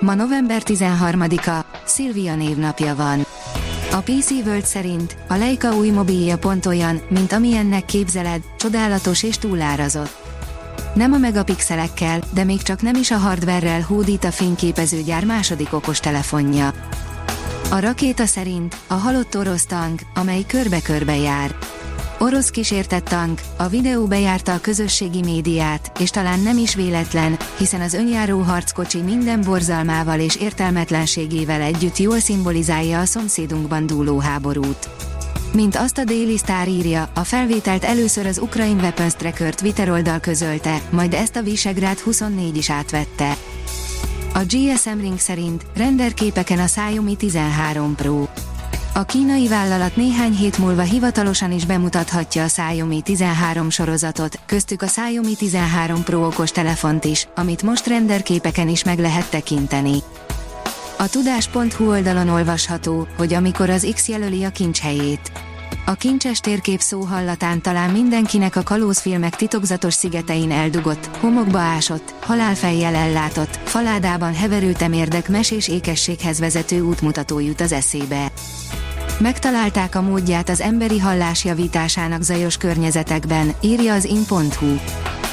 Ma november 13-a, Szilvia névnapja van. A PC World szerint a Leica új mobilja pont olyan, mint amilyennek képzeled, csodálatos és túlárazott. Nem a megapixelekkel, de még csak nem is a hardverrel hódít a fényképezőgyár második okostelefonja. A rakéta szerint a halott orosz tank, amely körbe-körbe jár. Orosz kísértett tank, a videó bejárta a közösségi médiát, és talán nem is véletlen, hiszen az önjáró harckocsi minden borzalmával és értelmetlenségével együtt jól szimbolizálja a szomszédunkban dúló háborút. Mint azt a déli sztár írja, a felvételt először az Ukraine Weapons Tracker Twitter oldal közölte, majd ezt a Visegrád 24 is átvette. A GSM Ring szerint renderképeken a Xiaomi 13 Pro. A kínai vállalat néhány hét múlva hivatalosan is bemutathatja a Xiaomi 13 sorozatot, köztük a Xiaomi 13 Pro okos telefont is, amit most renderképeken is meg lehet tekinteni. A tudás.hu oldalon olvasható, hogy amikor az X jelöli a kincs helyét. A kincses térkép szó hallatán talán mindenkinek a kalózfilmek titokzatos szigetein eldugott, homokba ásott, halálfejjel ellátott, faládában heverő temérdek mesés ékességhez vezető útmutató jut az eszébe. Megtalálták a módját az emberi hallás javításának zajos környezetekben, írja az in.hu.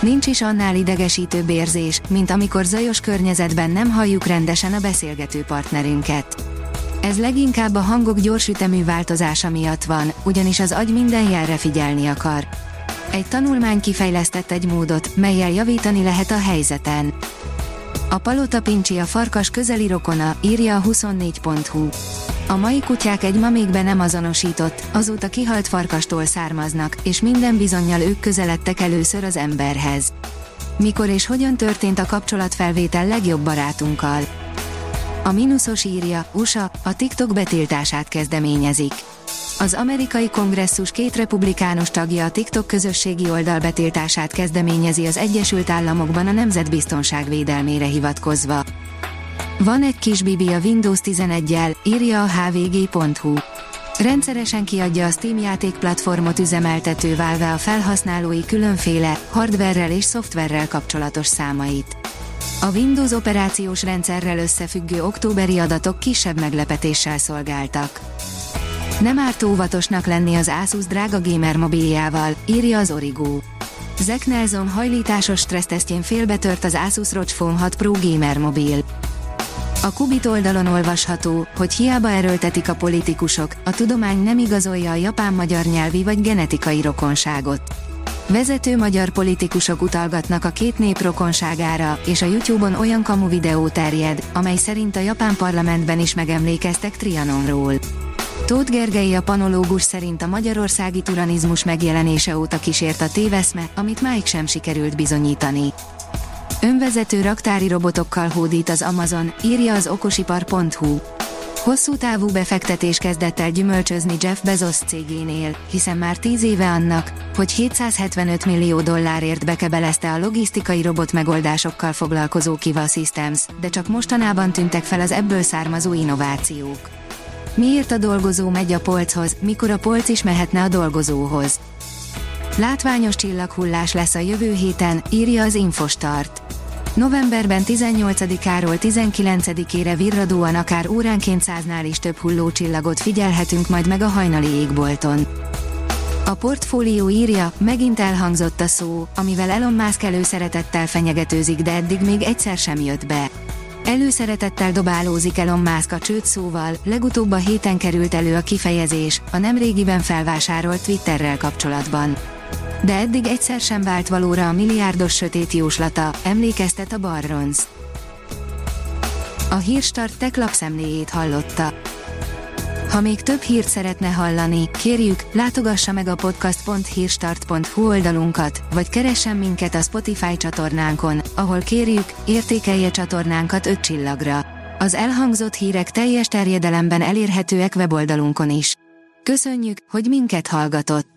Nincs is annál idegesítőbb érzés, mint amikor zajos környezetben nem halljuk rendesen a beszélgető partnerünket. Ez leginkább a hangok gyorsütemű változása miatt van, ugyanis az agy minden jelre figyelni akar. Egy tanulmány kifejlesztett egy módot, melyel javítani lehet a helyzeten. A palota pincsi a farkas közeli rokona, írja a 24.hu. A mai kutyák egy ma még be nem azonosított, azóta kihalt farkastól származnak, és minden bizonyal ők közeledtek először az emberhez. Mikor és hogyan történt a kapcsolatfelvétel legjobb barátunkkal? A mínuszos írja, USA, a TikTok betiltását kezdeményezik. Az amerikai kongresszus két republikánus tagja a TikTok közösségi oldal betiltását kezdeményezi az Egyesült Államokban a nemzetbiztonság védelmére hivatkozva. Van egy kis bibi a Windows 11-jel, írja a hvg.hu. Rendszeresen kiadja a Steam játékplatformot üzemeltető Valve a felhasználói különféle, hardverrel és szoftverrel kapcsolatos számait. A Windows operációs rendszerrel összefüggő októberi adatok kisebb meglepetéssel szolgáltak. Nem árt óvatosnak lenni az Asus drága gamer mobiljával, írja az Origo. Zach Nelson hajlításos stressztesztjén félbetört az Asus ROG Phone 6 Pro gamer mobil. A Kubit oldalon olvasható, hogy hiába erőltetik a politikusok, a tudomány nem igazolja a japán-magyar nyelvi vagy genetikai rokonságot. Vezető magyar politikusok utalgatnak a két nép rokonságára, és a YouTube-on olyan kamu videó terjed, amely szerint a japán parlamentben is megemlékeztek Trianonról. Tóth Gergely a panológus szerint a magyarországi turanizmus megjelenése óta kísért a téveszme, amit máig sem sikerült bizonyítani. Önvezető raktári robotokkal hódít az Amazon, írja az okosipar.hu. Hosszú távú befektetés kezdett el gyümölcsözni Jeff Bezos cégénél, hiszen már 10 éve annak, hogy 775 millió dollárért bekebelezte a logisztikai robot megoldásokkal foglalkozó Kiva Systems, de csak mostanában tűntek fel az ebből származó innovációk. Miért a dolgozó megy a polchoz, mikor a polc is mehetne a dolgozóhoz? Látványos csillaghullás lesz a jövő héten, írja az Infostart. Novemberben 18-áról 19-ére virradóan akár óránként száznál is több hullócsillagot figyelhetünk majd meg a hajnali égbolton. A portfólió írja, megint elhangzott a szó, amivel Elon Musk előszeretettel fenyegetőzik, de eddig még egyszer sem jött be. Előszeretettel dobálózik Elon Musk a csőd szóval, legutóbb a héten került elő a kifejezés, a nemrégiben felvásárolt Twitterrel kapcsolatban de eddig egyszer sem vált valóra a milliárdos sötét jóslata, emlékeztet a Barrons. A Hírstart tech lapszemléjét hallotta. Ha még több hírt szeretne hallani, kérjük, látogassa meg a podcast.hírstart.hu oldalunkat, vagy keressen minket a Spotify csatornánkon, ahol kérjük, értékelje csatornánkat 5 csillagra. Az elhangzott hírek teljes terjedelemben elérhetőek weboldalunkon is. Köszönjük, hogy minket hallgatott!